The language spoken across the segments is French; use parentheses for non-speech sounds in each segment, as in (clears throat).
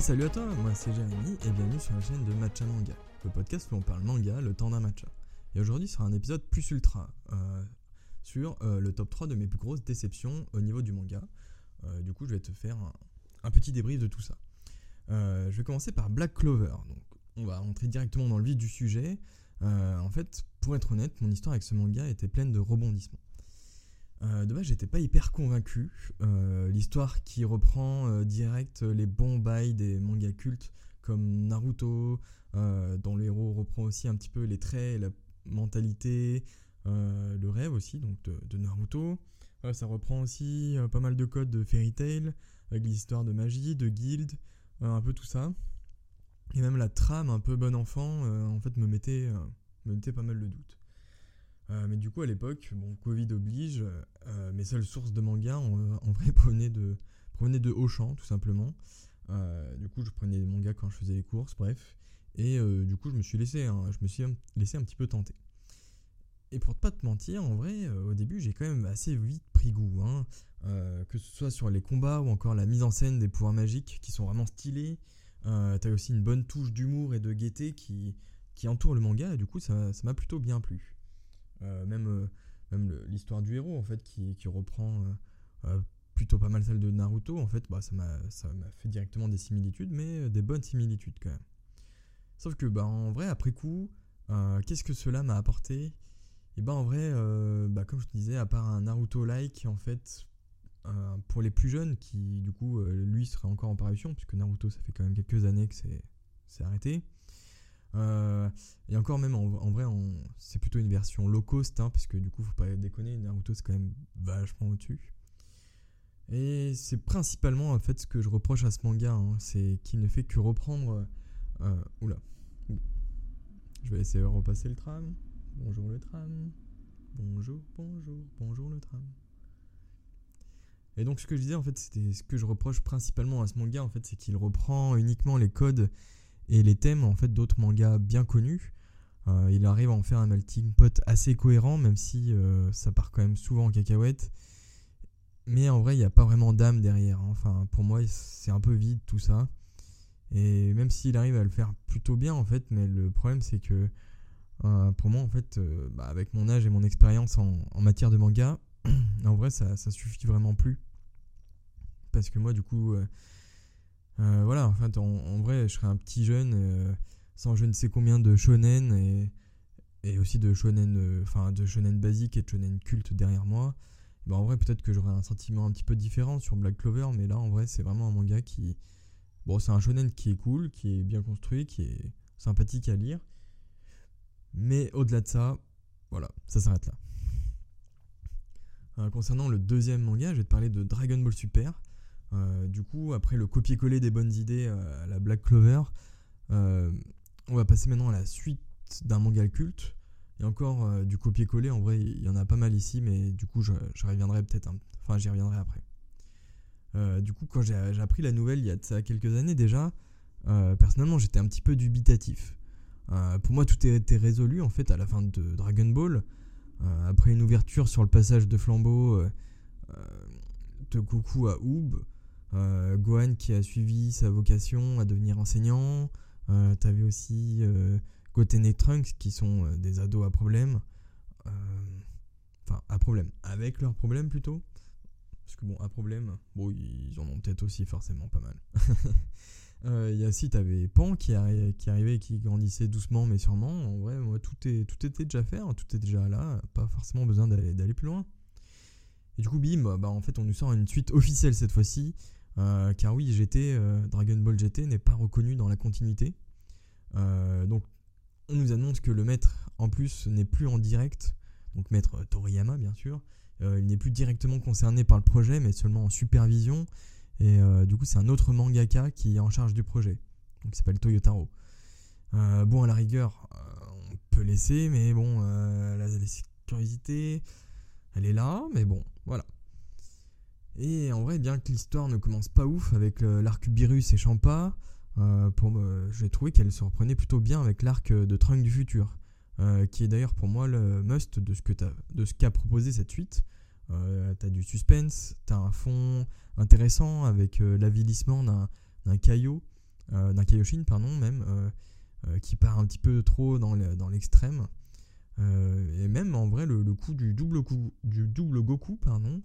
Salut à toi, moi c'est Jérémy et bienvenue sur la chaîne de Matcha Manga, le podcast où on parle manga le temps d'un matcha. Et aujourd'hui sera un épisode plus ultra euh, sur euh, le top 3 de mes plus grosses déceptions au niveau du manga. Euh, du coup, je vais te faire un, petit débrief de tout ça. Je vais commencer par Black Clover. Donc, on va rentrer directement dans le vif du sujet. En fait, pour être honnête, mon histoire avec ce manga était pleine de rebondissements. Euh, de base, j'étais pas hyper convaincu. Euh, L'histoire qui reprend euh, direct les bons bails des mangas cultes comme Naruto, dont le héros reprend aussi un petit peu les traits, et la mentalité, le rêve aussi donc de, Naruto. Ça reprend aussi pas mal de codes de Fairy Tail, avec l'histoire de magie, de guild, un peu tout ça. Et même la trame un peu bon enfant, en fait, me mettait, me mettait pas mal de doutes. Euh, mais du coup, à l'époque, bon, Covid oblige, euh, mes seules sources de manga, (laughs) en, vrai, provenaient de, provenaient de Auchan, tout simplement. Euh, du coup, je prenais des mangas quand je faisais les courses, bref. Et du coup, je me suis laissé, je me suis laissé un petit peu tenter. Et pour pas te mentir, en vrai, au début, j'ai quand même assez vite pris goût. hein. Que ce soit sur les combats ou encore la mise en scène des pouvoirs magiques qui sont vraiment stylés. T'as aussi une bonne touche d'humour et de gaieté qui, entoure le manga, et du coup, ça m'a plutôt bien plu. Euh, même euh, même l'histoire du héros, en fait, qui, qui reprend euh, plutôt pas mal celle de Naruto, en fait, bah, ça m'a fait directement des similitudes, mais des bonnes similitudes quand même. Sauf que, bah, en vrai, après coup, qu'est-ce que cela m'a apporté? Et bah, en vrai, bah, comme je te disais, à part un Naruto-like, en fait, pour les plus jeunes, qui du coup, lui serait encore en parution, puisque Naruto, ça fait quand même quelques années que c'est arrêté. Euh, et encore même en, vrai, c'est plutôt une version low cost, hein, parce que du coup, faut pas déconner, Naruto c'est quand même vachement au-dessus. Et c'est principalement en fait ce que je reproche à ce manga, hein, c'est qu'il ne fait que reprendre. euh, oula, je vais essayer de repasser le tram. Bonjour le tram. Bonjour, bonjour, bonjour le tram. Et donc ce que je disais en fait, c'était ce que je reproche principalement à ce manga en fait, c'est qu'il reprend uniquement les codes et les thèmes en fait d'autres mangas bien connus. Euh, il arrive à en faire un melting pot assez cohérent, même si euh, ça part quand même souvent en cacahuète. Mais en vrai, il n'y a pas vraiment d'âme derrière. hein. Enfin, pour moi, c'est un peu vide tout ça. Et même s'il arrive à le faire plutôt bien, en fait, mais le problème, c'est que euh, pour moi, en fait, bah, avec mon âge et mon expérience en, en matière de manga, (clears throat) en vrai, ça, ça suffit vraiment plus. Parce que moi, du coup, euh, voilà, en fait, en, vrai, je serais un petit jeune euh, sans je ne sais combien de shonen et, et aussi de shonen, euh, enfin, de shonen basique et de shonen culte derrière moi. Bah, en vrai, peut-être que j'aurais un sentiment un petit peu différent sur Black Clover, mais là, en vrai, c'est vraiment un manga qui. Bon, c'est un shonen qui est cool, qui est bien construit, qui est sympathique à lire. Mais au-delà de ça, voilà, ça s'arrête là. Concernant le deuxième manga, je vais te parler de Dragon Ball Super. Euh, du coup, après le copier-coller des bonnes idées euh, à la Black Clover, euh, on va passer maintenant à la suite d'un manga culte. Et encore du copier-coller, en vrai, il y en a pas mal ici, mais du coup, je, reviendrai peut-être. Enfin, j'y reviendrai après. Du coup, quand j'ai appris la nouvelle il y a quelques années déjà, personnellement, j'étais un petit peu dubitatif. Pour moi, tout était résolu en fait à la fin de Dragon Ball. Après une ouverture sur le passage de flambeau de Goku à Oob, euh, Gohan qui a suivi sa vocation à devenir enseignant. Euh, T'avais aussi euh, Goten et Trunks qui sont euh, des ados à problème. Euh, Enfin, à problème. Avec leurs problèmes plutôt. Parce que bon, à problème, bon, ils en ont peut-être aussi forcément pas mal. (laughs) Euh, Il y a aussi, t'avais Pan qui, arri- qui arrivait qui grandissait doucement mais sûrement. En vrai, moi, tout, est, tout était déjà fait, hein, tout est déjà là. Pas forcément besoin d'aller plus loin. Et du coup, bim, bah, en fait, on nous sort une suite officielle cette fois-ci. Euh, car oui, GT, euh, Dragon Ball GT n'est pas reconnu dans la continuité. Euh, donc, on nous annonce que le maître, en plus, n'est plus en direct. Donc, maître Toriyama, bien sûr. Il n'est plus directement concerné par le projet, mais seulement en supervision. Et du coup, c'est un autre mangaka qui est en charge du projet. Donc, il s'appelle Toyotaro. Bon, à la rigueur, on peut laisser, mais bon, la, la curiosité, elle est là, mais bon, voilà. Et en vrai, bien que l'histoire ne commence pas ouf avec euh, l'arc Virus et Champa, euh, j'ai trouvé qu'elle se reprenait plutôt bien avec l'arc de Trunk du futur, euh, qui est d'ailleurs pour moi le must de ce que ce qu'a proposé cette suite. Euh, t'as du suspense, t'as un fond intéressant avec euh, l'avilissement d'un d'un Kaio d'un Kaioshin, pardon, même, qui part un petit peu trop dans l'extrême. et même en vrai, le, coup du double, coup, du double Goku, pardon,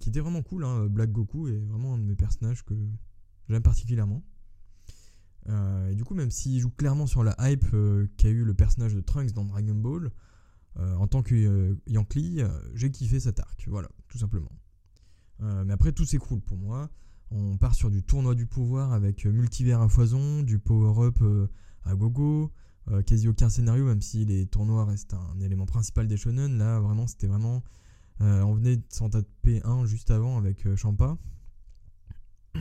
qui était vraiment cool. Hein, Black Goku est vraiment un de mes personnages que j'aime particulièrement. et du coup, même s'il joue clairement sur la hype qu'a eu le personnage de Trunks dans Dragon Ball, en tant que Yankee, j'ai kiffé cet arc. Voilà, tout simplement. Euh, mais après, tout s'écroule pour moi. On part sur du tournoi du pouvoir avec euh, multivers à foison, du power-up euh, à gogo, quasi aucun scénario, même si les tournois restent un élément principal des shonen. Là, vraiment, c'était vraiment. On venait de s'en taper un juste avant avec Champa. (clears throat)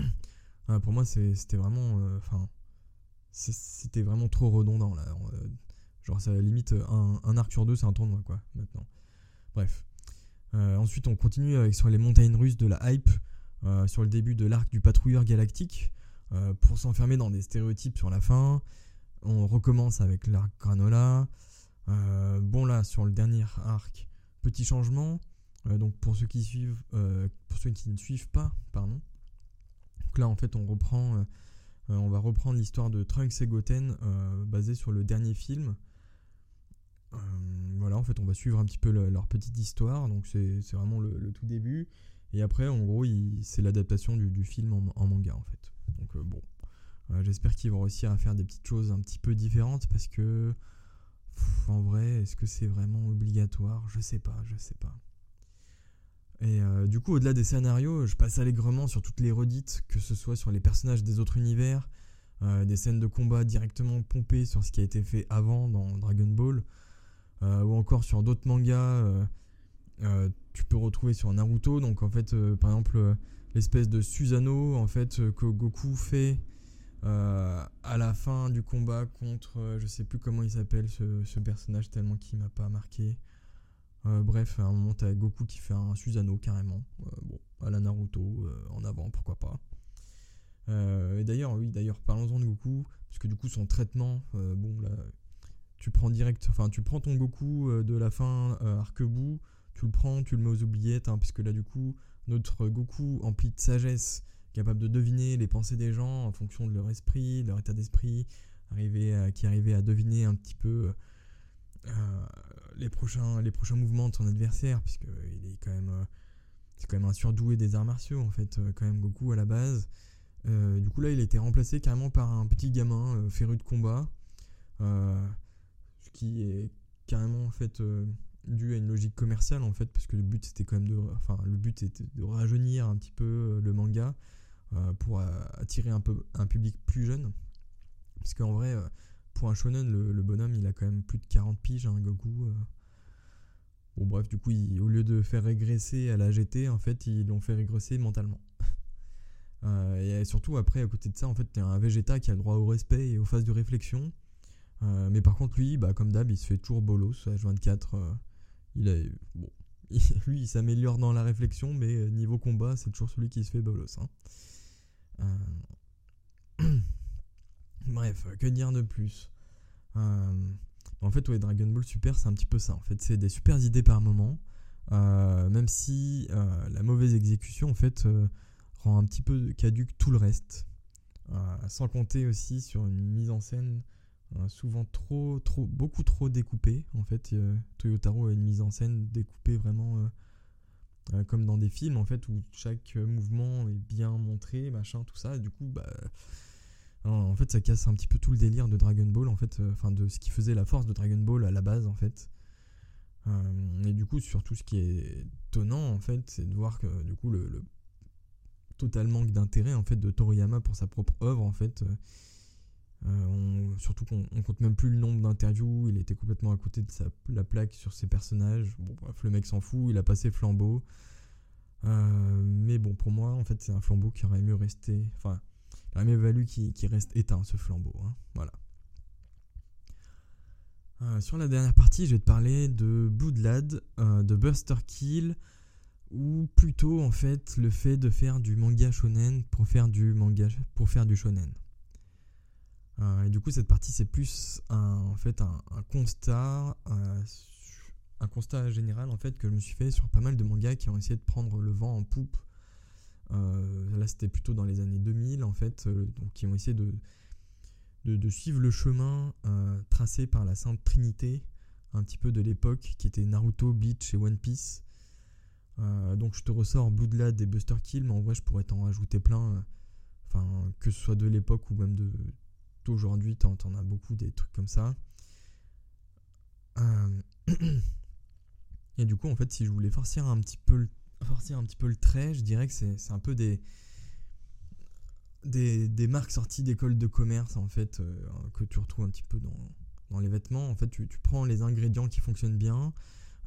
pour moi, c'était vraiment. Enfin. c'était vraiment trop redondant là. genre, ça limite un, arc sur deux, c'est un tournoi quoi, maintenant. Bref. Euh, ensuite, on continue avec, sur les montagnes russes de la hype, euh, sur le début de l'arc du patrouilleur galactique, euh, pour s'enfermer dans des stéréotypes sur la fin. On recommence avec l'arc Granola. bon là, sur le dernier arc, petit changement. Donc pour ceux qui suivent, pour ceux qui ne suivent pas, pardon. Donc là, en fait, on reprend, on va reprendre l'histoire de Trunks et Goten, basée sur le dernier film. Euh, voilà, en fait, on va suivre un petit peu leur petite histoire. Donc, c'est vraiment le, tout début. Et après, en gros, c'est l'adaptation du, film en, manga, en fait. Donc, euh, bon. Euh, j'espère qu'ils vont réussir à faire des petites choses un petit peu différentes parce que, en vrai, est-ce que c'est vraiment obligatoire? Je sais pas, je sais pas. Et du coup, au-delà des scénarios, je passe allègrement sur toutes les redites, que ce soit sur les personnages des autres univers, des scènes de combat directement pompées sur ce qui a été fait avant dans Dragon Ball, euh, ou encore sur d'autres mangas, euh, euh, tu peux retrouver sur Naruto. Donc en fait, par exemple, l'espèce de Susanoo en fait que Goku fait à la fin du combat contre, je sais plus comment il s'appelle ce, personnage tellement qu'il m'a pas marqué. Bref, à un moment, t'as Goku qui fait un Susanoo carrément. bon, à la Naruto, en avant, pourquoi pas. et d'ailleurs, oui, d'ailleurs, parlons-en de Goku, parce que du coup, son traitement, bon, là, tu prends direct, enfin tu prends ton Goku euh, de la fin euh, Arquebou, tu le prends, tu le mets aux oubliettes, hein, puisque là du coup notre Goku empli de sagesse, capable de deviner les pensées des gens en fonction de leur esprit, de leur état d'esprit, qui arrivait à deviner un petit peu euh, les, prochains, les prochains mouvements de son adversaire, puisque il est quand même, c'est quand même un surdoué des arts martiaux en fait, quand même Goku à la base. du coup là il a été remplacé carrément par un petit gamin féru de combat qui est carrément en fait euh, dû à une logique commerciale en fait parce que le but c'était quand même de enfin le but était de rajeunir un petit peu euh, le manga euh, pour attirer un peu un public plus jeune parce qu'en vrai pour un shonen le, bonhomme il a quand même plus de 40 piges un hein, Goku bon bref du coup au lieu de faire régresser à la GT en fait ils l'ont fait régresser mentalement (laughs) et surtout après à côté de ça en fait t'es un Vegeta qui a le droit au respect et aux phases de réflexion euh, mais par contre, lui, bah, comme d'hab, il se fait toujours bolos. H24, euh, il a, bon, (laughs) lui, il s'améliore dans la réflexion, mais euh, niveau combat, c'est toujours celui qui se fait bolos. Hein. (clears throat) Bref, que dire de plus? En fait, ouais, Dragon Ball Super, c'est un petit peu ça. En fait, c'est des super idées par moment, même si la mauvaise exécution, en fait, rend un petit peu caduque tout le reste. sans compter aussi sur une mise en scène euh, souvent trop, beaucoup trop découpé. En fait, euh, Toyotaro a une mise en scène découpée vraiment euh, comme dans des films, en fait, où chaque mouvement est bien montré, machin, tout ça. Du coup, bah, en fait, ça casse un petit peu tout le délire de Dragon Ball, en fait, enfin, de ce qui faisait la force de Dragon Ball à la base, en fait. et du coup, surtout, ce qui est étonnant, en fait, c'est de voir que, du coup, le, total manque d'intérêt, en fait, de Toriyama pour sa propre œuvre, en fait euh, surtout qu'on compte même plus le nombre d'interviews, il était complètement à côté de sa, la plaque sur ses personnages. Bon, bref, le mec s'en fout, il a passé flambeau. Euh, mais bon, pour moi, en fait, c'est un flambeau qui aurait mieux resté. Il aurait mieux valu qu'il reste éteint ce flambeau. Hein, voilà. Euh, sur la dernière partie, je vais te parler de Bloodlad, de Buster Kill, ou plutôt en fait le fait de faire du manga shonen pour faire du manga shonen. Euh, et du coup, cette partie, c'est plus un, fait un, constat, euh, un constat général en fait que je me suis fait sur pas mal de mangas qui ont essayé de prendre le vent en poupe là, c'était plutôt dans les années 2000, en fait, donc qui ont essayé de, de, suivre le chemin tracé par la Sainte Trinité, un petit peu de l'époque, qui était Naruto, Bleach et One Piece. donc je te ressors Bloodlad et Buster Kill, mais en vrai je pourrais t'en rajouter plein. Que ce soit de l'époque ou même de d'aujourd'hui, t'en, en as beaucoup des trucs comme ça. Euh, (clears throat) et du coup, en fait, si je voulais forcer un petit peu le, un petit peu le trait, je dirais que c'est, un peu des, des, marques sorties d'écoles de commerce, en fait, euh, que tu retrouves un petit peu dans, les vêtements. En fait, tu, prends les ingrédients qui fonctionnent bien,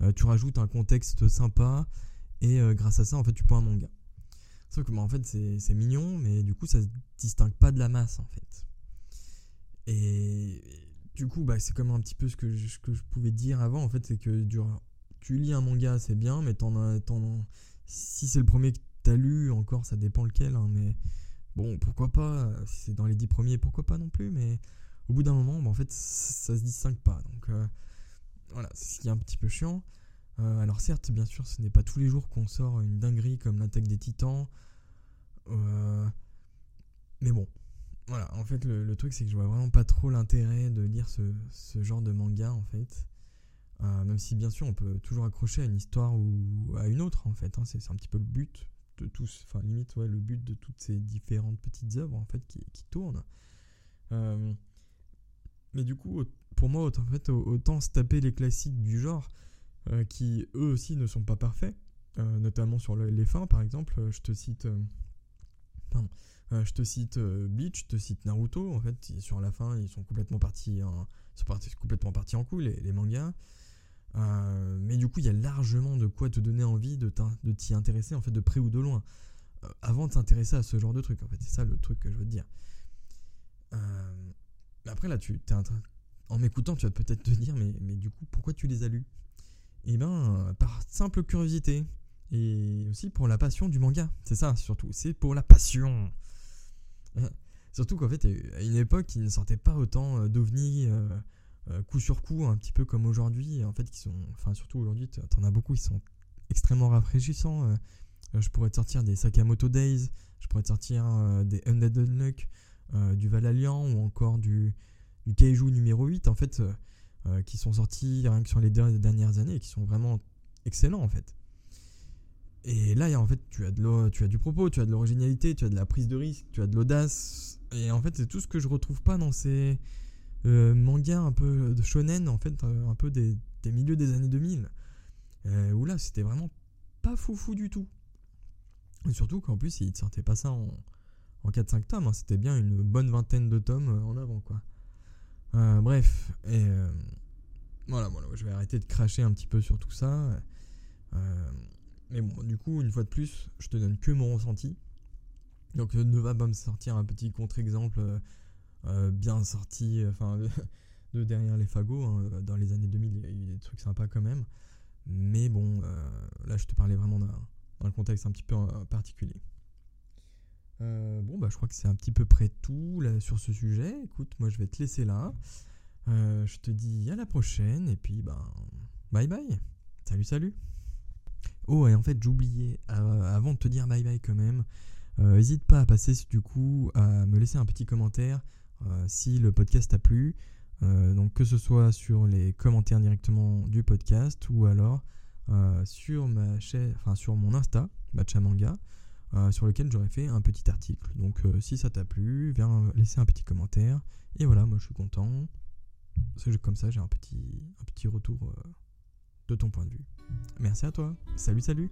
euh, tu rajoutes un contexte sympa, et grâce à ça, en fait, tu prends un manga. Sauf que, bah, en fait, c'est, mignon, mais du coup, ça se distingue pas de la masse, en fait. Et du coup, bah, c'est comme un petit peu ce que je, que je pouvais dire avant, en fait, c'est que tu lis un manga, c'est bien, mais t'en as, si c'est le premier que t'as lu, encore, ça dépend lequel, hein, mais bon, pourquoi pas, si c'est dans les dix premiers, pourquoi pas non plus, mais au bout d'un moment, en fait, ça, se distingue pas. Donc euh, voilà, c'est ce qui est un petit peu chiant. Euh, alors certes, bien sûr, ce n'est pas tous les jours qu'on sort une dinguerie comme l'attaque des titans. Euh, mais bon, voilà, en fait, le, truc, c'est que je vois vraiment pas trop l'intérêt de lire ce, genre de manga, en fait. Euh, même si, bien sûr, on peut toujours accrocher à une histoire ou à une autre, en fait. Hein. c'est un petit peu le but de tous, enfin, limite, le but de toutes ces différentes petites œuvres, en fait, qui, tournent. Euh, mais du coup, pour moi, en fait, autant se taper les classiques du genre, euh, qui eux aussi ne sont pas parfaits, notamment sur les fins, par exemple. Je te cite. pardon. Je te cite Bleach, je te cite Naruto. En fait, sur la fin, ils sont complètement partis en, sont complètement partis en couille, les, mangas. Euh, mais du coup, il y a largement de quoi te donner envie de t'y intéresser, en fait, de près ou de loin. avant de t'intéresser à ce genre de truc, en fait. C'est ça le truc que je veux te dire. mais après, là, tu en, m'écoutant, tu vas peut-être te dire, mais, mais du coup, pourquoi tu les as lus? Eh ben, par simple curiosité. Et aussi pour la passion du manga. C'est ça, surtout. C'est pour la passion. Surtout qu'en fait, à une époque, il ne sortait pas autant euh, d'ovnis euh, euh, coup sur coup, un petit peu comme aujourd'hui. En fait, qui sont, enfin, surtout aujourd'hui, t'en as beaucoup qui sont extrêmement rafraîchissants. je pourrais te sortir des Sakamoto Days, je pourrais te sortir des Undead Unluck, du Valalian ou encore du, du Kaiju numéro 8, en fait, qui sont sortis rien que sur les dernières années et qui sont vraiment excellents, en fait. Et là, en fait, tu as, de tu as du propos, tu as de l'originalité, tu as de la prise de risque, tu as de l'audace. Et en fait, c'est tout ce que je retrouve pas dans ces euh, mangas un peu de shonen, en fait, euh, un peu des, milieux des années 2000. Euh, où là, c'était vraiment pas foufou du tout. Et surtout qu'en plus, ils ne sortaient pas ça en, en 4-5 tomes. Hein. C'était bien une bonne vingtaine de tomes en avant, quoi. bref, et voilà, voilà, je vais arrêter de cracher un petit peu sur tout ça. Mais bon, du coup, une fois de plus, je te donne que mon ressenti. Donc ne va pas me sortir un petit contre-exemple euh, euh, bien sorti, enfin (laughs) de, derrière les fagots. Hein. Dans les années 2000, il y a eu des trucs sympas quand même. Mais bon, euh, là je te parlais vraiment d'un contexte un petit peu particulier. bon, bah je crois que c'est un petit peu près tout là, sur ce sujet. Écoute, moi je vais te laisser là. je te dis à la prochaine et puis bah bye bye. Salut, salut. Oh, et en fait, j'oubliais, euh, avant de te dire bye bye quand même, n'hésite euh, pas à passer du coup à me laisser un petit commentaire euh, si le podcast t'a plu. donc que ce soit sur les commentaires directement du podcast ou alors sur ma chaîne, enfin sur mon Insta, Manga, sur lequel j'aurais fait un petit article. Donc si ça t'a plu, viens laisser un petit commentaire. Et voilà, moi je suis content. Comme ça, j'ai un petit, un petit retour de ton point de vue. Merci à toi. Salut, salut.